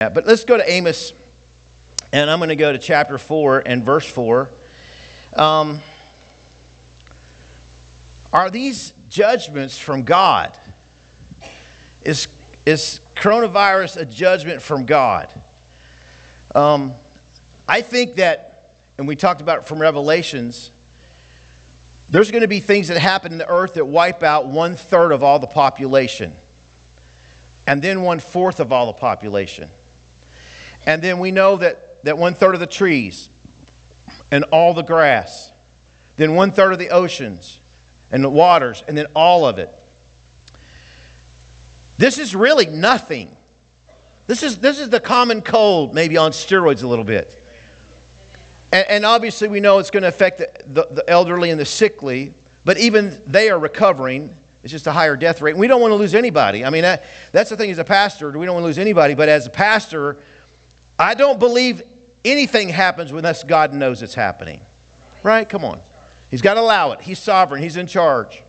But let's go to Amos, and I'm going to go to chapter 4 and verse 4. Um, are these judgments from God? Is, is coronavirus a judgment from God? Um, I think that, and we talked about it from Revelations, there's going to be things that happen in the earth that wipe out one third of all the population, and then one fourth of all the population. And then we know that, that one third of the trees and all the grass, then one third of the oceans and the waters, and then all of it. This is really nothing. This is, this is the common cold, maybe on steroids a little bit. And, and obviously, we know it's going to affect the, the, the elderly and the sickly, but even they are recovering. It's just a higher death rate. And we don't want to lose anybody. I mean, that, that's the thing as a pastor, we don't want to lose anybody, but as a pastor, I don't believe anything happens unless God knows it's happening. Right? Come on. He's got to allow it. He's sovereign, He's in charge.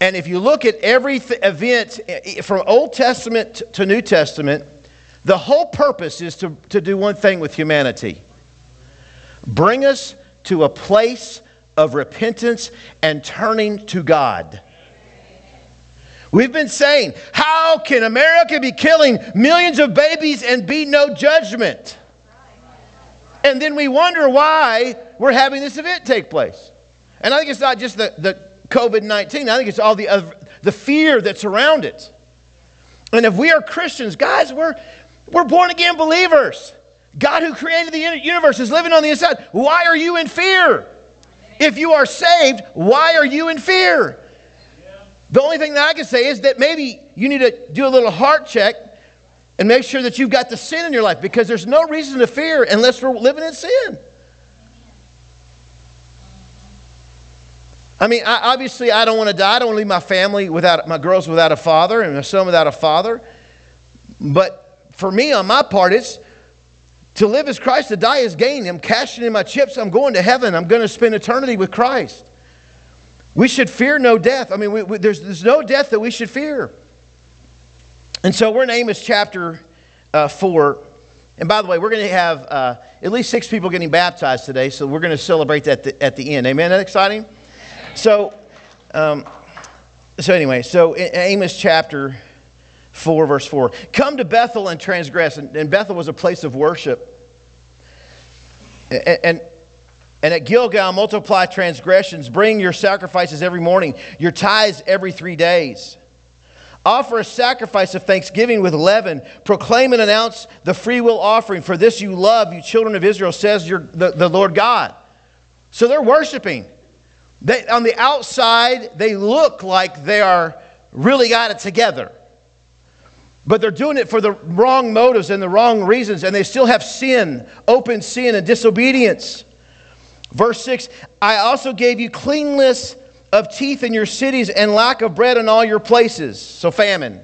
And if you look at every th- event from Old Testament to New Testament, the whole purpose is to, to do one thing with humanity bring us to a place of repentance and turning to God. We've been saying, how can America be killing millions of babies and be no judgment? And then we wonder why we're having this event take place. And I think it's not just the, the COVID 19, I think it's all the, other, the fear that's around it. And if we are Christians, guys, we're, we're born again believers. God, who created the universe, is living on the inside. Why are you in fear? If you are saved, why are you in fear? The only thing that I can say is that maybe you need to do a little heart check and make sure that you've got the sin in your life because there's no reason to fear unless we're living in sin. I mean, I, obviously, I don't want to die. I don't want to leave my family without my girls without a father and my son without a father. But for me, on my part, it's to live as Christ, to die is gain. I'm cashing in my chips. I'm going to heaven. I'm going to spend eternity with Christ. We should fear no death. I mean, we, we, there's, there's no death that we should fear. And so we're in Amos chapter uh, 4. And by the way, we're going to have uh, at least six people getting baptized today, so we're going to celebrate that at the, at the end. Amen? That exciting? So, um, so anyway, so Amos chapter 4, verse 4. Come to Bethel and transgress. And, and Bethel was a place of worship. And, and and at Gilgal, multiply transgressions. Bring your sacrifices every morning, your tithes every three days. Offer a sacrifice of thanksgiving with leaven. Proclaim and announce the free will offering. For this you love, you children of Israel, says your, the, the Lord God. So they're worshiping. They, on the outside, they look like they are really got it together. But they're doing it for the wrong motives and the wrong reasons, and they still have sin, open sin, and disobedience. Verse 6 I also gave you cleanness of teeth in your cities and lack of bread in all your places. So, famine.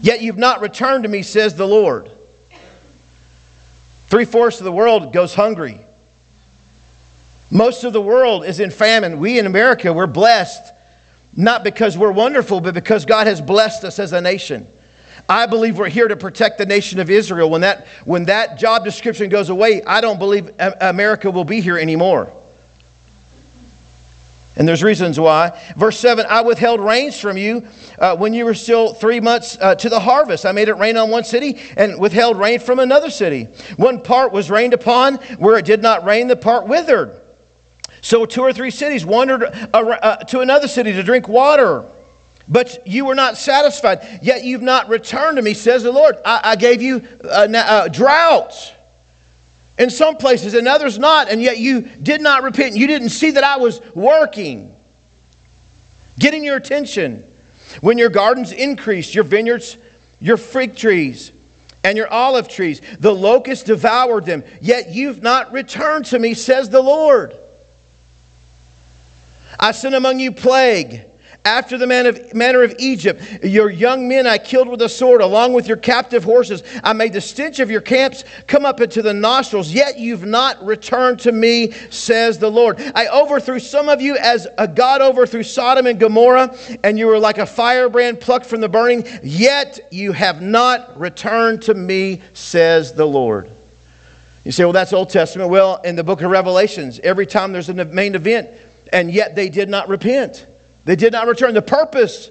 Yet you've not returned to me, says the Lord. Three fourths of the world goes hungry. Most of the world is in famine. We in America, we're blessed, not because we're wonderful, but because God has blessed us as a nation. I believe we're here to protect the nation of Israel. When that, when that job description goes away, I don't believe America will be here anymore. And there's reasons why. Verse 7 I withheld rains from you uh, when you were still three months uh, to the harvest. I made it rain on one city and withheld rain from another city. One part was rained upon, where it did not rain, the part withered. So two or three cities wandered uh, uh to another city to drink water. But you were not satisfied, yet you've not returned to me, says the Lord. I, I gave you uh, a, a uh, drought in some places and others not, and yet you did not repent. You didn't see that I was working, getting your attention. When your gardens increased, your vineyards, your fig trees, and your olive trees, the locusts devoured them, yet you've not returned to me, says the Lord. I sent among you plague after the manner of Egypt. Your young men I killed with a sword, along with your captive horses. I made the stench of your camps come up into the nostrils, yet you've not returned to me, says the Lord. I overthrew some of you as a God overthrew Sodom and Gomorrah, and you were like a firebrand plucked from the burning, yet you have not returned to me, says the Lord. You say, well, that's Old Testament. Well, in the book of Revelations, every time there's a main event, and yet they did not repent. They did not return. The purpose,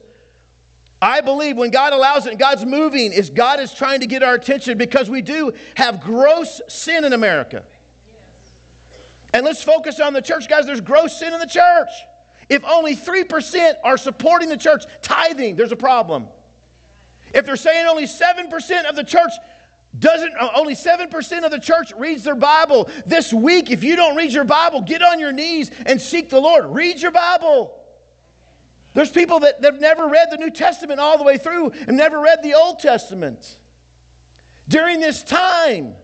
I believe, when God allows it and God's moving, is God is trying to get our attention because we do have gross sin in America. And let's focus on the church, guys. There's gross sin in the church. If only 3% are supporting the church, tithing, there's a problem. If they're saying only 7% of the church doesn't uh, only 7% of the church reads their Bible this week, if you don't read your Bible, get on your knees and seek the Lord. Read your Bible. There's people that have never read the New Testament all the way through and never read the Old Testament. During this time,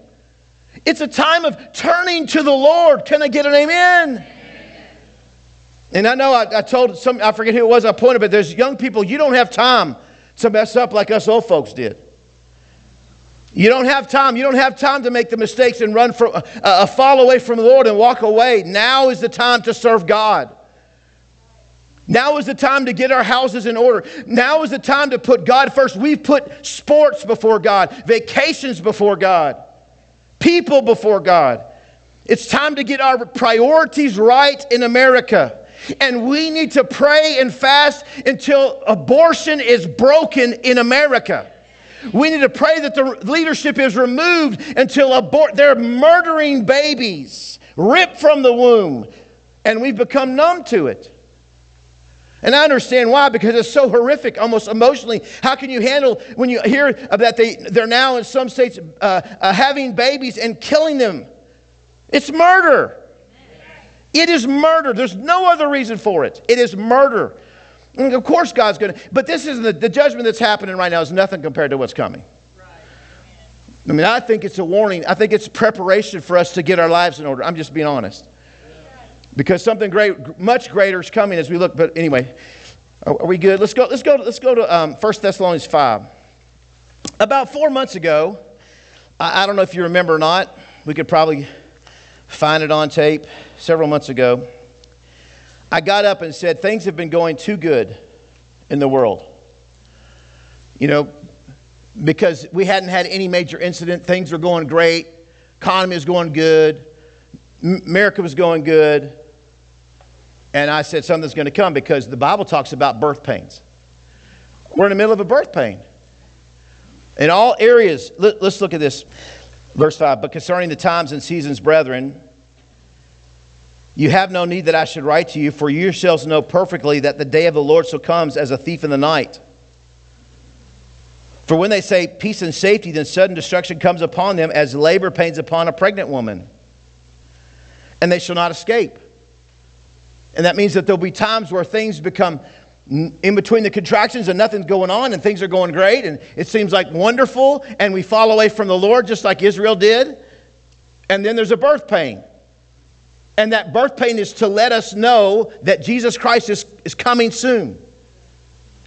it's a time of turning to the Lord. Can I get an amen? And I know I, I, told some, I forget who it was I pointed, but there's young people, you don't have time to mess up like us old folks did. You don't have time. You don't have time to make the mistakes and run from, uh, uh, fall away from the Lord and walk away. Now is the time to serve God. Now is the time to get our houses in order. Now is the time to put God first. We've put sports before God, vacations before God, people before God. It's time to get our priorities right in America. And we need to pray and fast until abortion is broken in America. We need to pray that the leadership is removed until abort. They're murdering babies, ripped from the womb, and we've become numb to it. And I understand why, because it's so horrific, almost emotionally. How can you handle when you hear that they, they're now in some states uh, uh, having babies and killing them? It's murder. It is murder. There's no other reason for it. It is murder. And of course, God's going to, but this is the, the judgment that's happening right now is nothing compared to what's coming. I mean, I think it's a warning. I think it's preparation for us to get our lives in order. I'm just being honest. Because something great, much greater is coming as we look. But anyway, are, we good? Let's go. Let's go. Let's go to um, 1 Thessalonians five. About four months ago, I, I don't know if you remember or not. We could probably find it on tape. Several months ago, I got up and said, Things have been going too good in the world. You know, because we hadn't had any major incident, things were going great, economy was going good, America was going good. And I said, Something's going to come because the Bible talks about birth pains. We're in the middle of a birth pain. In all areas, let, us look at this. Verse 5 But concerning the times and seasons, brethren, you have no need that I should write to you, for you yourselves know perfectly that the day of the Lord so comes as a thief in the night. For when they say peace and safety, then sudden destruction comes upon them as labor pains upon a pregnant woman, and they shall not escape. And that means that there'll be times where things become in between the contractions and nothing's going on and things are going great and it seems like wonderful and we fall away from the Lord just like Israel did. And then there's a birth pain. And that birth pain is to let us know that Jesus Christ is, is coming soon.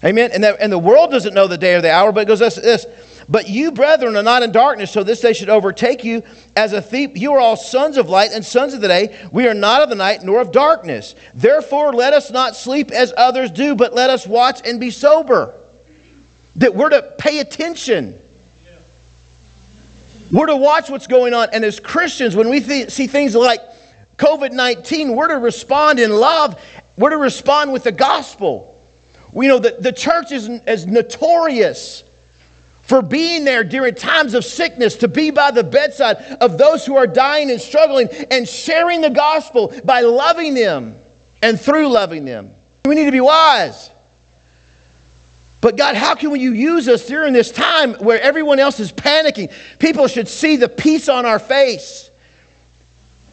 Amen. And, that, and the world doesn't know the day or the hour, but it goes this, this. But you, brethren, are not in darkness, so this day should overtake you as a thief. You are all sons of light and sons of the day. We are not of the night nor of darkness. Therefore, let us not sleep as others do, but let us watch and be sober. That we're to pay attention. We're to watch what's going on. And as Christians, when we th- see things like COVID 19, we're to respond in love. We're to respond with the gospel. We know that the church is, is notorious for being there during times of sickness, to be by the bedside of those who are dying and struggling, and sharing the gospel by loving them and through loving them. We need to be wise. But God, how can you use us during this time where everyone else is panicking? People should see the peace on our face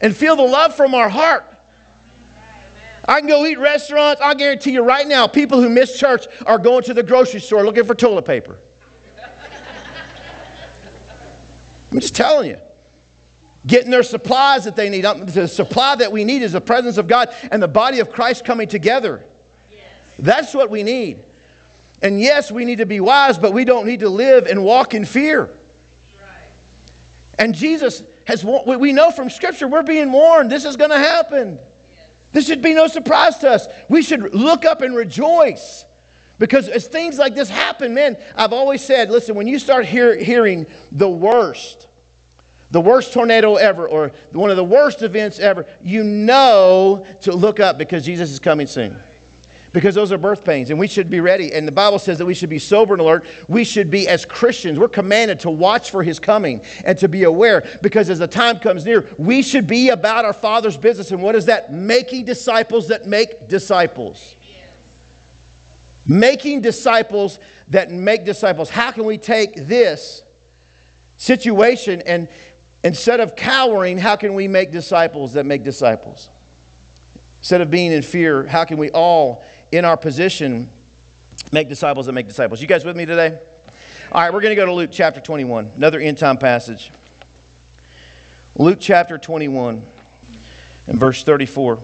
and feel the love from our heart. I can go eat restaurants. I guarantee you right now, people who miss church are going to the grocery store looking for toilet paper. I'm just telling you. Getting their supplies that they need. Um, the supply that we need is the presence of God and the body of Christ coming together. Yes. That's what we need. And yes, we need to be wise, but we don't need to live and walk in fear. And Jesus has, we know from Scripture, we're being warned this is going to happen. This should be no surprise to us. We should look up and rejoice. Because as things like this happen, man, I've always said, listen, when you start hear, hearing the worst, the worst tornado ever, or one of the worst events ever, you know to look up because Jesus is coming soon because those are birth pains and we should be ready. And the Bible says that we should be sober and alert. We should be, as Christians, we're commanded to watch for his coming and to be aware because as the time comes near, we should be about our Father's business. And what is that? Making disciples that make disciples. Making disciples that make disciples. How can we take this situation and instead of cowering, how can we make disciples that make disciples? Instead of being in fear, how can we all in our position make disciples that make disciples. You guys with me today? All right, we're going to go to Luke chapter 21, another end time passage. Luke chapter 21 and verse 34.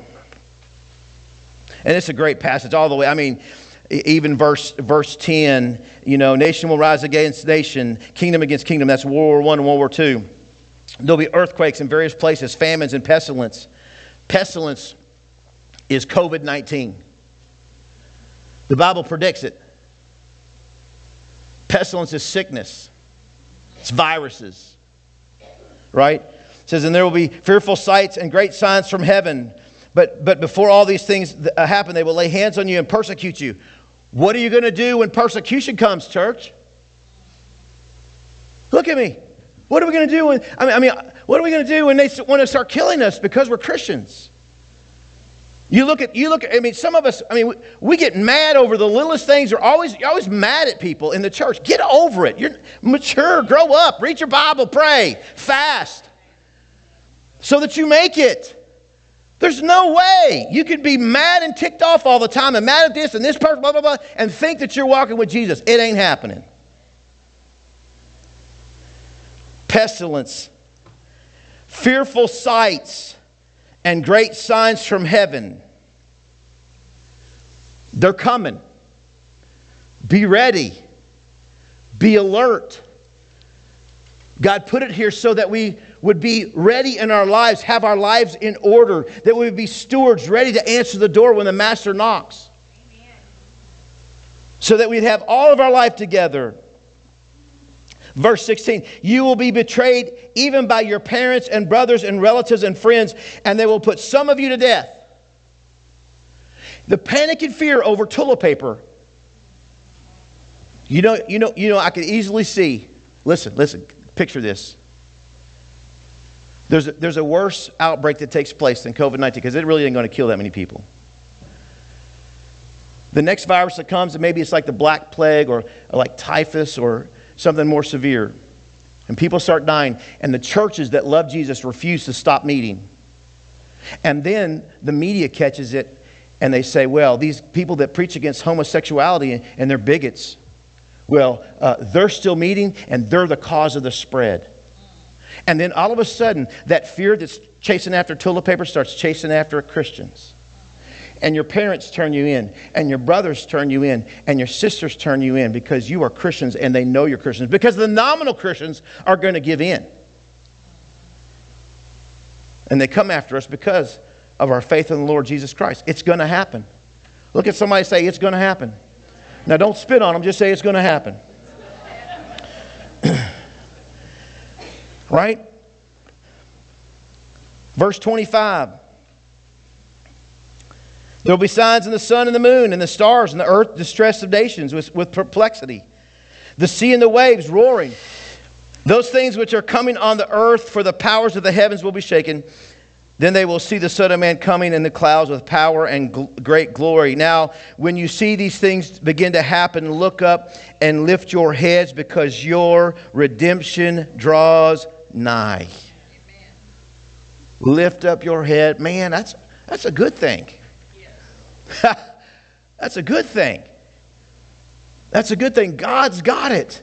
And it's a great passage all the way. I mean, even verse verse 10, you know, nation will rise against nation, kingdom against kingdom. That's World War One and World War Two. There'll be earthquakes in various places, famines and pestilence. Pestilence is COVID 19. The Bible predicts it. Pestilence is sickness, it's viruses, right? It says, and there will be fearful sights and great signs from heaven. But, but before all these things uh, happen, they will lay hands on you and persecute you. What are you going to do when persecution comes, church? Look at me. What are we going to do when, I mean, I mean what are we going to do when they want to start killing us because we're Christians? You look at, you look at, I mean, some of us, I mean, we, we get mad over the littlest things. You're always, you're always mad at people in the church. Get over it. You're mature, grow up, read your Bible, pray, fast, so that you make it. There's no way you could be mad and ticked off all the time and mad at this and this person, blah, blah, blah, and think that you're walking with Jesus. It ain't happening. Pestilence, fearful sights and great signs from heaven. They're coming. Be ready. Be alert. God put it here so that we would be ready in our lives, have our lives in order, that we would be stewards ready to answer the door when the master knocks. Amen. So that we'd have all of our life together. Verse 16, you will be betrayed even by your parents and brothers and relatives and friends, and they will put some of you to death. The panic and fear over toilet paper. You know, you know, you know, I could easily see. Listen, listen, picture this. There's a, there's a worse outbreak that takes place than COVID 19 because it really ain't going to kill that many people. The next virus that comes, and maybe it's like the Black Plague or, or like typhus or something more severe. And people start dying. And the churches that love Jesus refuse to stop meeting. And then the media catches it and they say, well, these people that preach against homosexuality and they're bigots, well, uh, they're still meeting and they're the cause of the spread. And then all of a sudden, that fear that's chasing after toilet paper starts chasing after Christians and your parents turn you in, and your brothers turn you in, and your sisters turn you in because you are Christians and they know you're Christians. Because the nominal Christians are going to give in. And they come after us because of our faith in the Lord Jesus Christ. It's going to happen. Look at somebody say, It's going to happen. Now, don't spit on them, just say, It's going to happen. right? Verse 25. There will be signs in the sun and the moon and the stars and the earth, distress of nations with, with perplexity. The sea and the waves roaring. Those things which are coming on the earth, for the powers of the heavens will be shaken. Then they will see the Son of Man coming in the clouds with power and gl- great glory. Now, when you see these things begin to happen, look up and lift your heads because your redemption draws nigh. Amen. Lift up your head. Man, that's, that's a good thing. That's a good thing. That's a good thing. God's got it.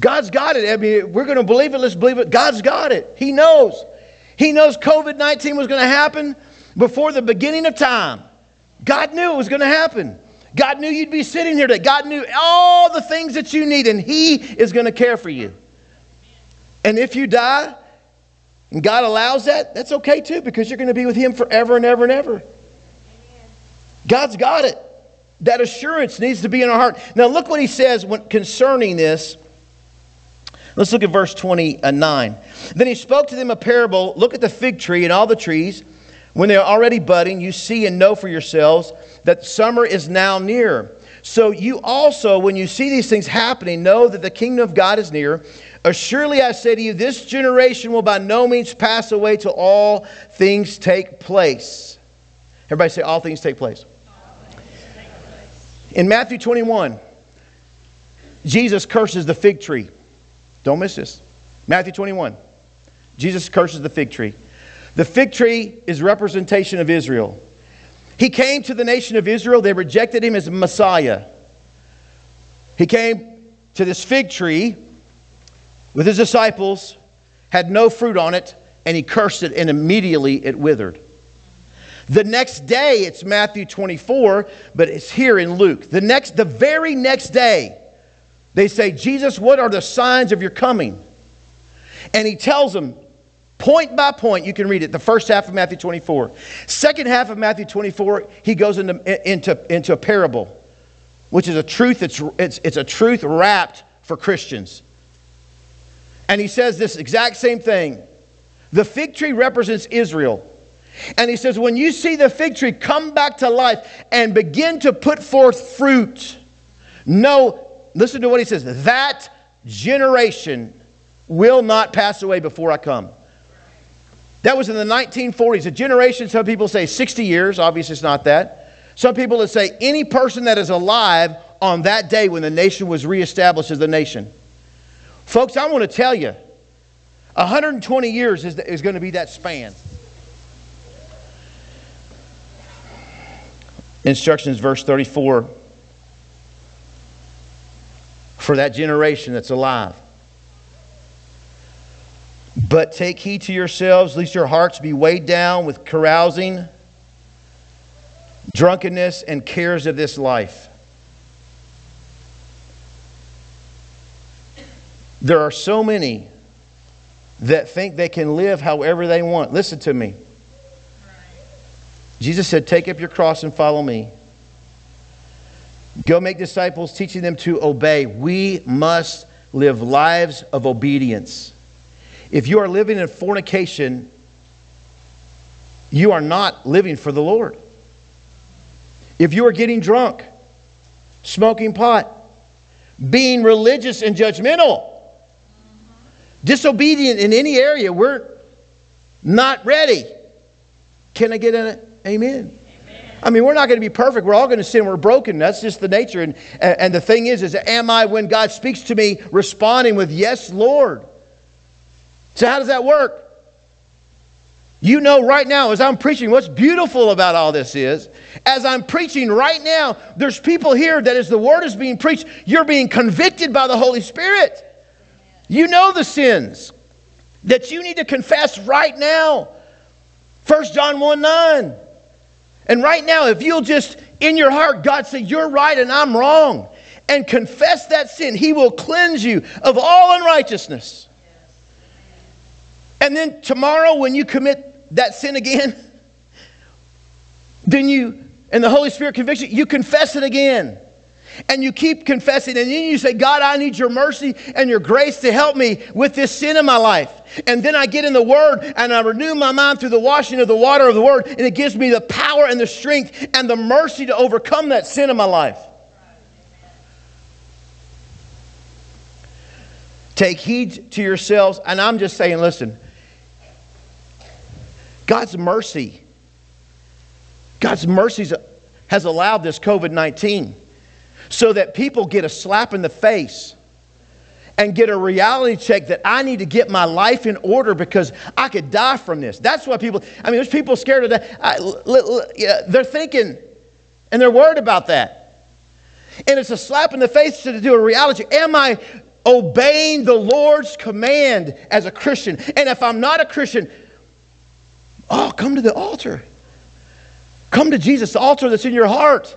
God's got it. I mean, we're going to believe it. Let's believe it. God's got it. He knows. He knows COVID 19 was going to happen before the beginning of time. God knew it was going to happen. God knew you'd be sitting here today. God knew all the things that you need, and He is going to care for you. And if you die, and God allows that, that's okay too, because you're going to be with Him forever and ever and ever. God's got it. That assurance needs to be in our heart. Now, look what He says when, concerning this. Let's look at verse 29. Then He spoke to them a parable Look at the fig tree and all the trees. When they are already budding, you see and know for yourselves that summer is now near. So you also, when you see these things happening, know that the kingdom of God is near. Assuredly, I say to you, this generation will by no means pass away till all things take place. Everybody say, all things take place. In Matthew 21, Jesus curses the fig tree. Don't miss this. Matthew 21. Jesus curses the fig tree. The fig tree is representation of Israel. He came to the nation of Israel. They rejected him as Messiah. He came to this fig tree with his disciples, had no fruit on it, and he cursed it, and immediately it withered. The next day, it's Matthew 24, but it's here in Luke. The next, the very next day, they say, Jesus, what are the signs of your coming? And he tells them, point by point, you can read it, the first half of Matthew 24. Second half of Matthew 24, he goes into, into, into a parable, which is a truth, it's, it's, it's a truth wrapped for Christians. And he says this exact same thing. The fig tree represents Israel. And he says, when you see the fig tree come back to life and begin to put forth fruit, know, listen to what he says, that generation will not pass away before I come. That was in the 1940s. A generation, some people say 60 years. Obviously, it's not that. Some people would say any person that is alive on that day when the nation was reestablished as the nation. Folks, I want to tell you 120 years is, is going to be that span. Instructions, verse 34 for that generation that's alive. But take heed to yourselves, lest your hearts be weighed down with carousing, drunkenness, and cares of this life. There are so many that think they can live however they want. Listen to me. Jesus said, Take up your cross and follow me. Go make disciples, teaching them to obey. We must live lives of obedience. If you are living in fornication, you are not living for the Lord. If you are getting drunk, smoking pot, being religious and judgmental, disobedient in any area, we're not ready. Can I get an amen? I mean, we're not going to be perfect. We're all going to sin. We're broken. That's just the nature. And, and the thing is, is am I, when God speaks to me, responding with, Yes, Lord? So, how does that work? You know, right now, as I'm preaching, what's beautiful about all this is, as I'm preaching right now, there's people here that as the word is being preached, you're being convicted by the Holy Spirit. You know the sins that you need to confess right now. 1 John 1 9. And right now, if you'll just in your heart, God say, You're right and I'm wrong, and confess that sin, He will cleanse you of all unrighteousness. And then tomorrow, when you commit that sin again, then you, and the Holy Spirit convicts you, you confess it again. And you keep confessing, and then you say, God, I need your mercy and your grace to help me with this sin in my life. And then I get in the Word and I renew my mind through the washing of the water of the Word, and it gives me the power and the strength and the mercy to overcome that sin in my life. Take heed to yourselves, and I'm just saying, listen, God's mercy, God's mercies has allowed this COVID 19 so that people get a slap in the face and get a reality check that I need to get my life in order because I could die from this. That's why people, I mean, there's people scared of that. I, they're thinking and they're worried about that. And it's a slap in the face to do a reality. Am I obeying the Lord's command as a Christian? And if I'm not a Christian, Oh, come to the altar. Come to Jesus, the altar that's in your heart.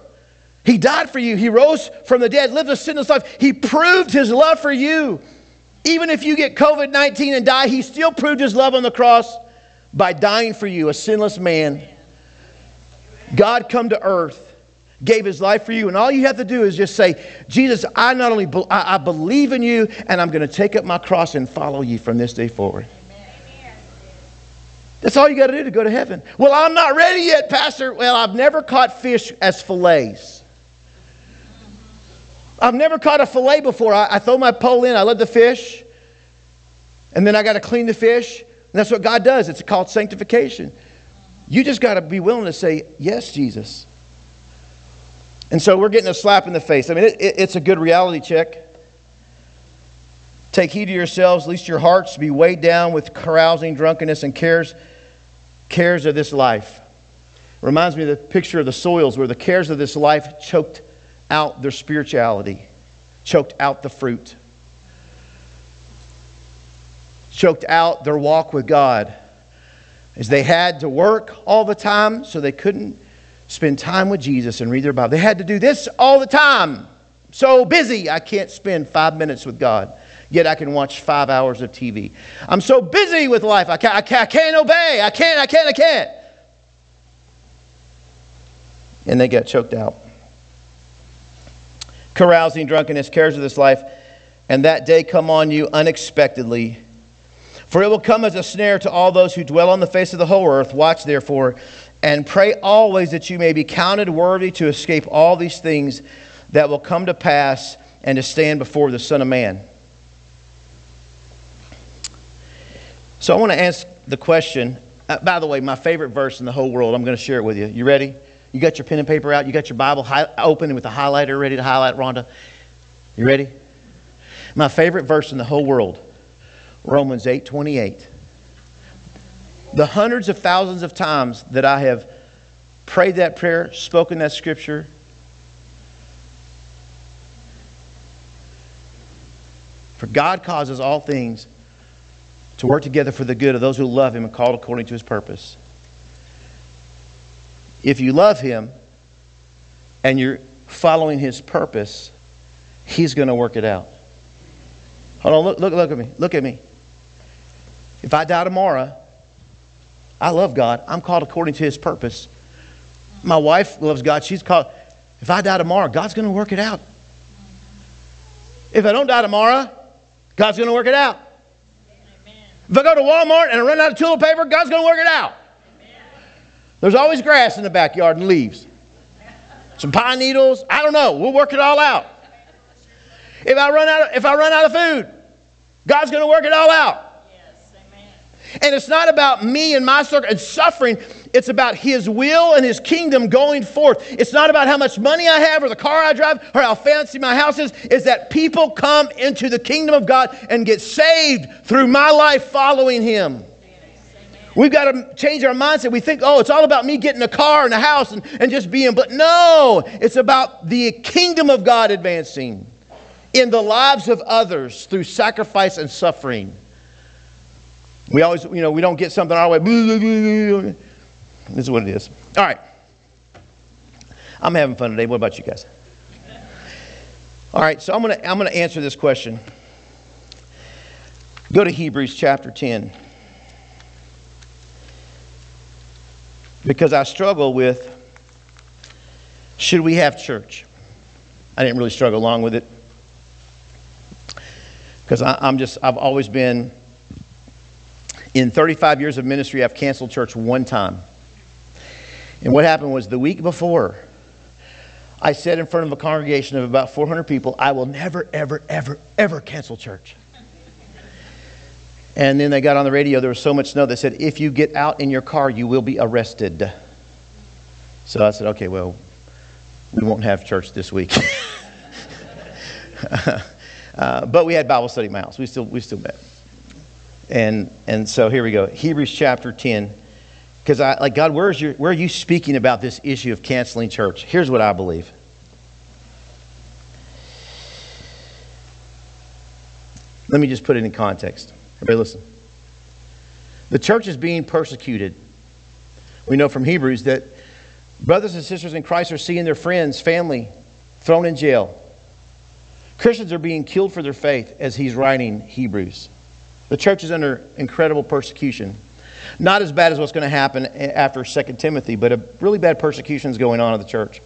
He died for you. He rose from the dead, lived a sinless life. He proved his love for you. Even if you get COVID 19 and die, he still proved his love on the cross by dying for you, a sinless man. God come to earth, gave his life for you, and all you have to do is just say, Jesus, I not only be- I, I believe in you, and I'm going to take up my cross and follow you from this day forward. That's all you got to do to go to heaven. Well, I'm not ready yet, Pastor. Well, I've never caught fish as fillets. I've never caught a fillet before. I, I throw my pole in, I let the fish, and then I got to clean the fish. And that's what God does. It's called sanctification. You just got to be willing to say, Yes, Jesus. And so we're getting a slap in the face. I mean, it, it, it's a good reality check. Take heed to yourselves, lest your hearts be weighed down with carousing, drunkenness, and cares, cares of this life. Reminds me of the picture of the soils where the cares of this life choked out their spirituality, choked out the fruit, choked out their walk with God. As they had to work all the time, so they couldn't spend time with Jesus and read their Bible. They had to do this all the time. So busy, I can't spend five minutes with God. Yet I can watch five hours of TV. I'm so busy with life, I can't, I can't, I can't obey. I can't, I can't, I can't. And they got choked out. Carousing, drunkenness, cares of this life, and that day come on you unexpectedly. For it will come as a snare to all those who dwell on the face of the whole earth. Watch therefore, and pray always that you may be counted worthy to escape all these things that will come to pass and to stand before the Son of Man. So I want to ask the question. Uh, by the way, my favorite verse in the whole world, I'm going to share it with you. You ready? You got your pen and paper out? You got your Bible hi- open with the highlighter ready to highlight, Rhonda? You ready? My favorite verse in the whole world, Romans 8 28. The hundreds of thousands of times that I have prayed that prayer, spoken that scripture, for God causes all things to work together for the good of those who love him and called according to his purpose. If you love him and you're following his purpose, he's going to work it out. Hold on, look, look, look at me. Look at me. If I die tomorrow, I love God. I'm called according to his purpose. My wife loves God. She's called. If I die tomorrow, God's going to work it out. If I don't die tomorrow, God's going to work it out. If I go to Walmart and I run out of toilet paper, God's going to work it out. There's always grass in the backyard and leaves. Some pine needles. I don't know. We'll work it all out. If I run out of, if I run out of food, God's going to work it all out. And it's not about me and my circle and suffering. It's about His will and His kingdom going forth. It's not about how much money I have or the car I drive or how fancy my house is. It's that people come into the kingdom of God and get saved through my life following Him. We've got to change our mindset. We think, oh, it's all about me getting a car and a house and, and just being, but no, it's about the kingdom of God advancing in the lives of others through sacrifice and suffering. We always, you know, we don't get something our way. This is what it is. All right. I'm having fun today. What about you guys? All right, so I'm going to I'm going to answer this question. Go to Hebrews chapter 10. Because I struggle with should we have church? I didn't really struggle along with it. Because I'm just, I've always been in 35 years of ministry, I've canceled church one time. And what happened was the week before, I said in front of a congregation of about 400 people, I will never, ever, ever, ever cancel church. And then they got on the radio, there was so much snow, they said, if you get out in your car, you will be arrested. So I said, okay, well, we won't have church this week. uh, but we had Bible study at my house. We still, we still met. And, and so here we go. Hebrews chapter 10. Because I like God, where's your, where are you speaking about this issue of canceling church? Here's what I believe. Let me just put it in context. Everybody listen. The church is being persecuted. We know from Hebrews that Brothers and sisters in Christ are seeing their friends, family thrown in jail. Christians are being killed for their faith as he's writing Hebrews. The church is under incredible persecution. Not as bad as what's going to happen after 2 Timothy, but a really bad persecution is going on in the church.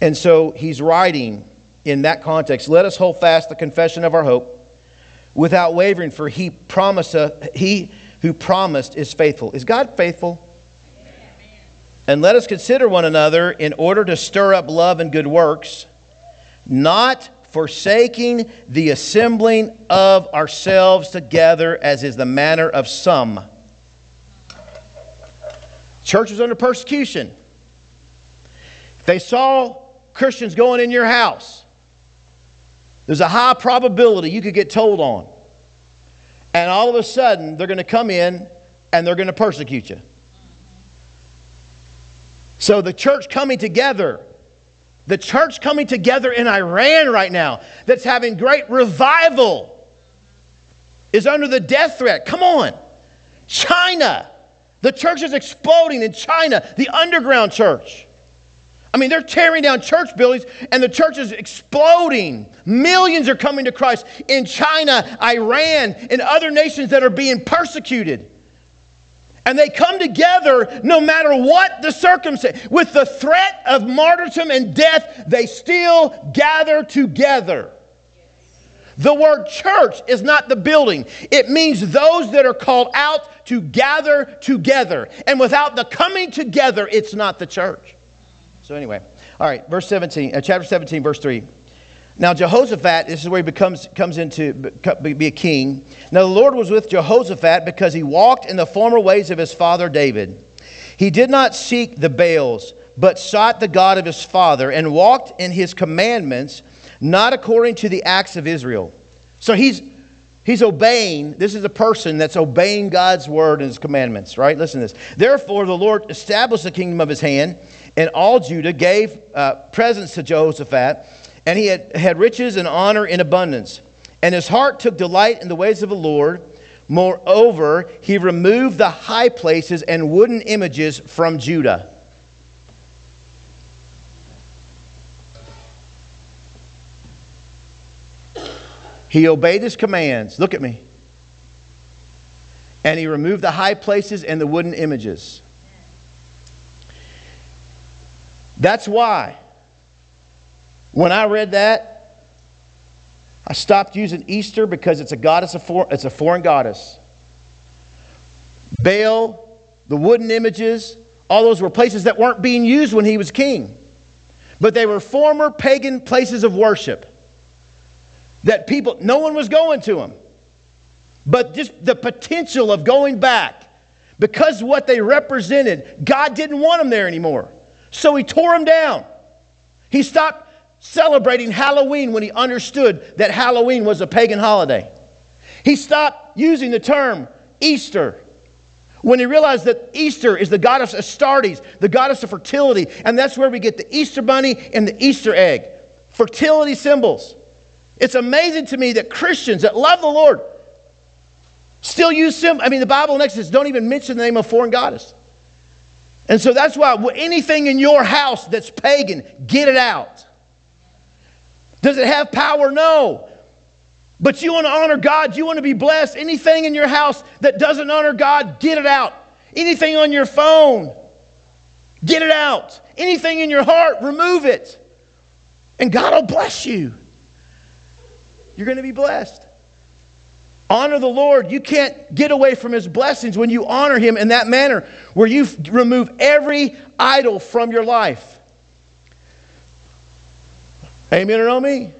And so he's writing in that context let us hold fast the confession of our hope without wavering, for he, promised, uh, he who promised is faithful. Is God faithful? And let us consider one another in order to stir up love and good works, not forsaking the assembling of ourselves together, as is the manner of some. Church was under persecution. If they saw Christians going in your house, there's a high probability you could get told on. And all of a sudden, they're going to come in and they're going to persecute you. So the church coming together the church coming together in Iran right now that's having great revival is under the death threat. Come on. China. The church is exploding in China, the underground church. I mean, they're tearing down church buildings and the church is exploding. Millions are coming to Christ in China, Iran, and other nations that are being persecuted. And they come together no matter what the circumstance. With the threat of martyrdom and death, they still gather together. The word church is not the building. It means those that are called out to gather together. And without the coming together, it's not the church. So, anyway, all right, verse 17, uh, chapter 17, verse 3. Now, Jehoshaphat, this is where he becomes, comes into be a king. Now, the Lord was with Jehoshaphat because he walked in the former ways of his father David. He did not seek the Baals, but sought the God of his father and walked in his commandments, not according to the acts of Israel. So he's, he's obeying. This is a person that's obeying God's word and his commandments, right? Listen to this. Therefore, the Lord established the kingdom of his hand, and all Judah gave uh, presents to Jehoshaphat and he had, had riches and honor in abundance. And his heart took delight in the ways of the Lord. Moreover, he removed the high places and wooden images from Judah. He obeyed his commands. Look at me. And he removed the high places and the wooden images. That's why when I read that, I stopped using Easter because it's a goddess of for, it's a foreign goddess. Baal, the wooden images, all those were places that weren't being used when he was king. But they were former pagan places of worship. That people, no one was going to them. But just the potential of going back, because what they represented, God didn't want them there anymore. So he tore them down. He stopped celebrating Halloween when he understood that Halloween was a pagan holiday. He stopped using the term Easter when he realized that Easter is the goddess Astartes, the goddess of fertility, and that's where we get the Easter bunny and the Easter egg. Fertility symbols. It's amazing to me that Christians that love the Lord still use symbols. I mean, the Bible next says don't even mention the name of foreign goddess. And so that's why anything in your house that's pagan, get it out. Does it have power? No. But you want to honor God, you want to be blessed. Anything in your house that doesn't honor God, get it out. Anything on your phone, get it out. Anything in your heart, remove it. And God will bless you. You're going to be blessed. Honor the Lord. You can't get away from His blessings when you honor Him in that manner, where you remove every idol from your life. Amen or no me?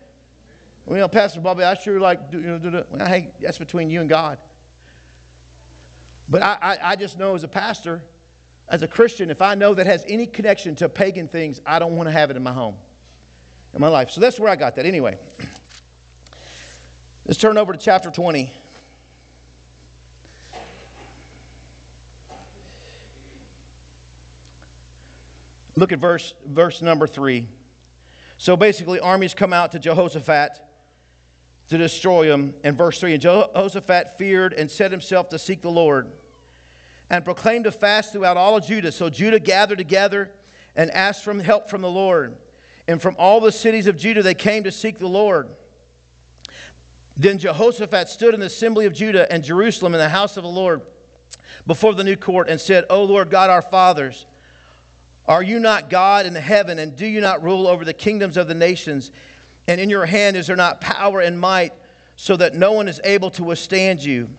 Well, you know, Pastor Bobby, I sure like, you know, do, do. Well, hey, that's between you and God. But I, I, I just know as a pastor, as a Christian, if I know that has any connection to pagan things, I don't want to have it in my home, in my life. So that's where I got that. Anyway, let's turn over to chapter 20. Look at verse, verse number 3. So basically, armies come out to Jehoshaphat to destroy him. In verse 3, and Jehoshaphat feared and set himself to seek the Lord and proclaimed a fast throughout all of Judah. So Judah gathered together and asked for help from the Lord. And from all the cities of Judah they came to seek the Lord. Then Jehoshaphat stood in the assembly of Judah and Jerusalem in the house of the Lord before the new court and said, O Lord God our fathers, are you not God in the heaven, and do you not rule over the kingdoms of the nations? And in your hand is there not power and might, so that no one is able to withstand you?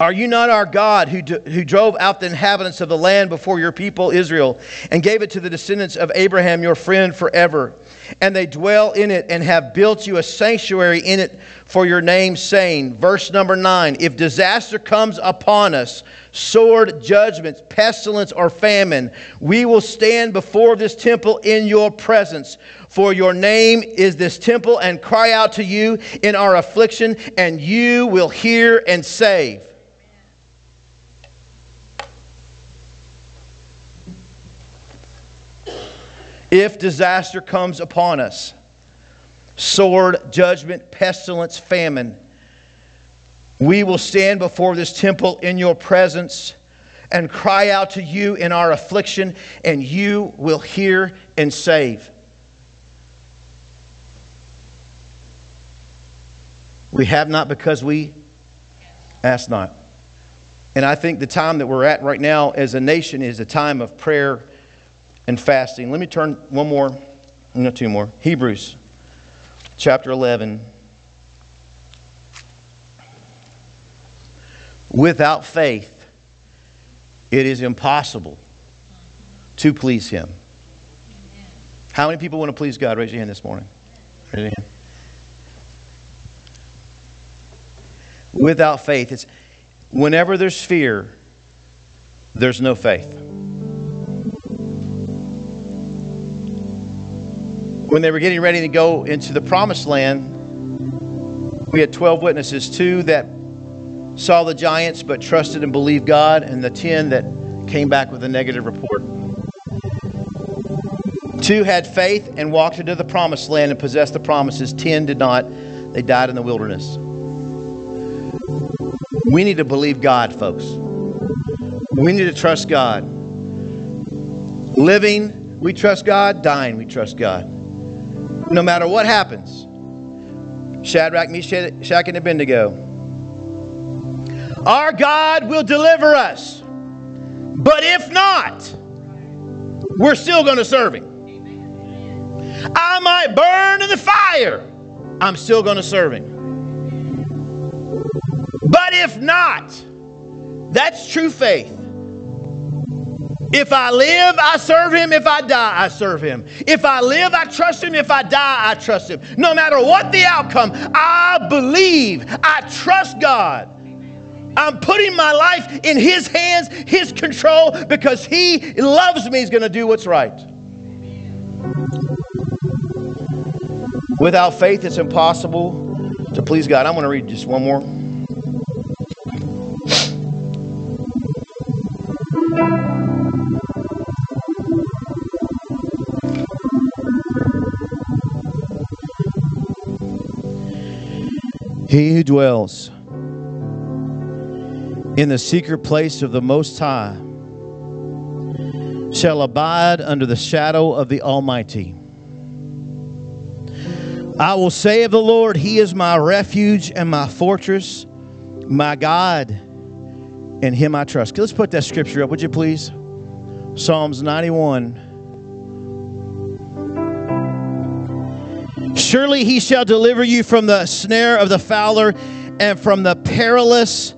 Are you not our God who, who drove out the inhabitants of the land before your people Israel and gave it to the descendants of Abraham, your friend, forever? And they dwell in it and have built you a sanctuary in it for your name, saying, verse number nine, if disaster comes upon us, sword, judgment, pestilence, or famine, we will stand before this temple in your presence. For your name is this temple, and cry out to you in our affliction, and you will hear and save. If disaster comes upon us sword, judgment, pestilence, famine we will stand before this temple in your presence and cry out to you in our affliction, and you will hear and save. We have not because we ask not. And I think the time that we're at right now as a nation is a time of prayer and fasting. Let me turn one more, no, two more. Hebrews chapter 11. Without faith, it is impossible to please Him. How many people want to please God? Raise your hand this morning. Raise your hand. Without faith, it's whenever there's fear, there's no faith. When they were getting ready to go into the promised land, we had 12 witnesses, two that saw the giants but trusted and believed God, and the 10 that came back with a negative report. Two had faith and walked into the promised land and possessed the promises. 10 did not. They died in the wilderness. We need to believe God, folks. We need to trust God. Living, we trust God. Dying, we trust God no matter what happens. Shadrach, Meshach, and Abednego. Our God will deliver us. But if not, we're still going to serve Him. I might burn in the fire. I'm still going to serve Him. But if not, that's true faith. If I live, I serve him. If I die, I serve him. If I live, I trust him. If I die, I trust him. No matter what the outcome, I believe, I trust God. I'm putting my life in his hands, his control, because he loves me. He's going to do what's right. Without faith, it's impossible to please God. I'm going to read just one more. He who dwells in the secret place of the Most High shall abide under the shadow of the Almighty. I will say of the Lord, He is my refuge and my fortress, my God, in Him I trust. Let's put that scripture up, would you please? Psalms 91. Surely he shall deliver you from the snare of the fowler and from the perilous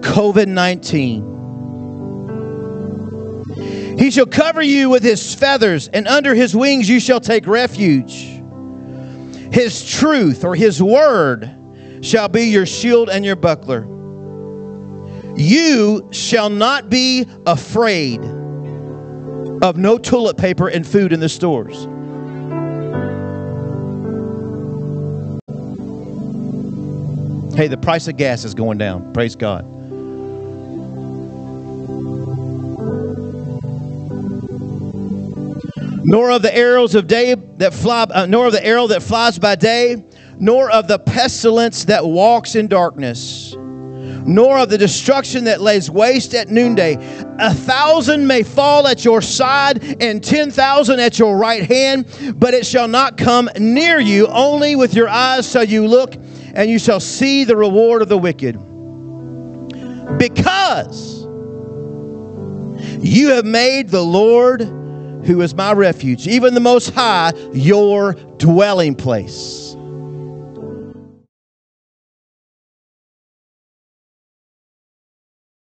COVID 19. He shall cover you with his feathers, and under his wings you shall take refuge. His truth or his word shall be your shield and your buckler. You shall not be afraid of no toilet paper and food in the stores. Hey, the price of gas is going down. Praise God. Nor of the arrows of day that fly, uh, nor of the arrow that flies by day, nor of the pestilence that walks in darkness, nor of the destruction that lays waste at noonday. a thousand may fall at your side and ten thousand at your right hand, but it shall not come near you. Only with your eyes shall you look, and you shall see the reward of the wicked. Because you have made the Lord, who is my refuge, even the Most High, your dwelling place.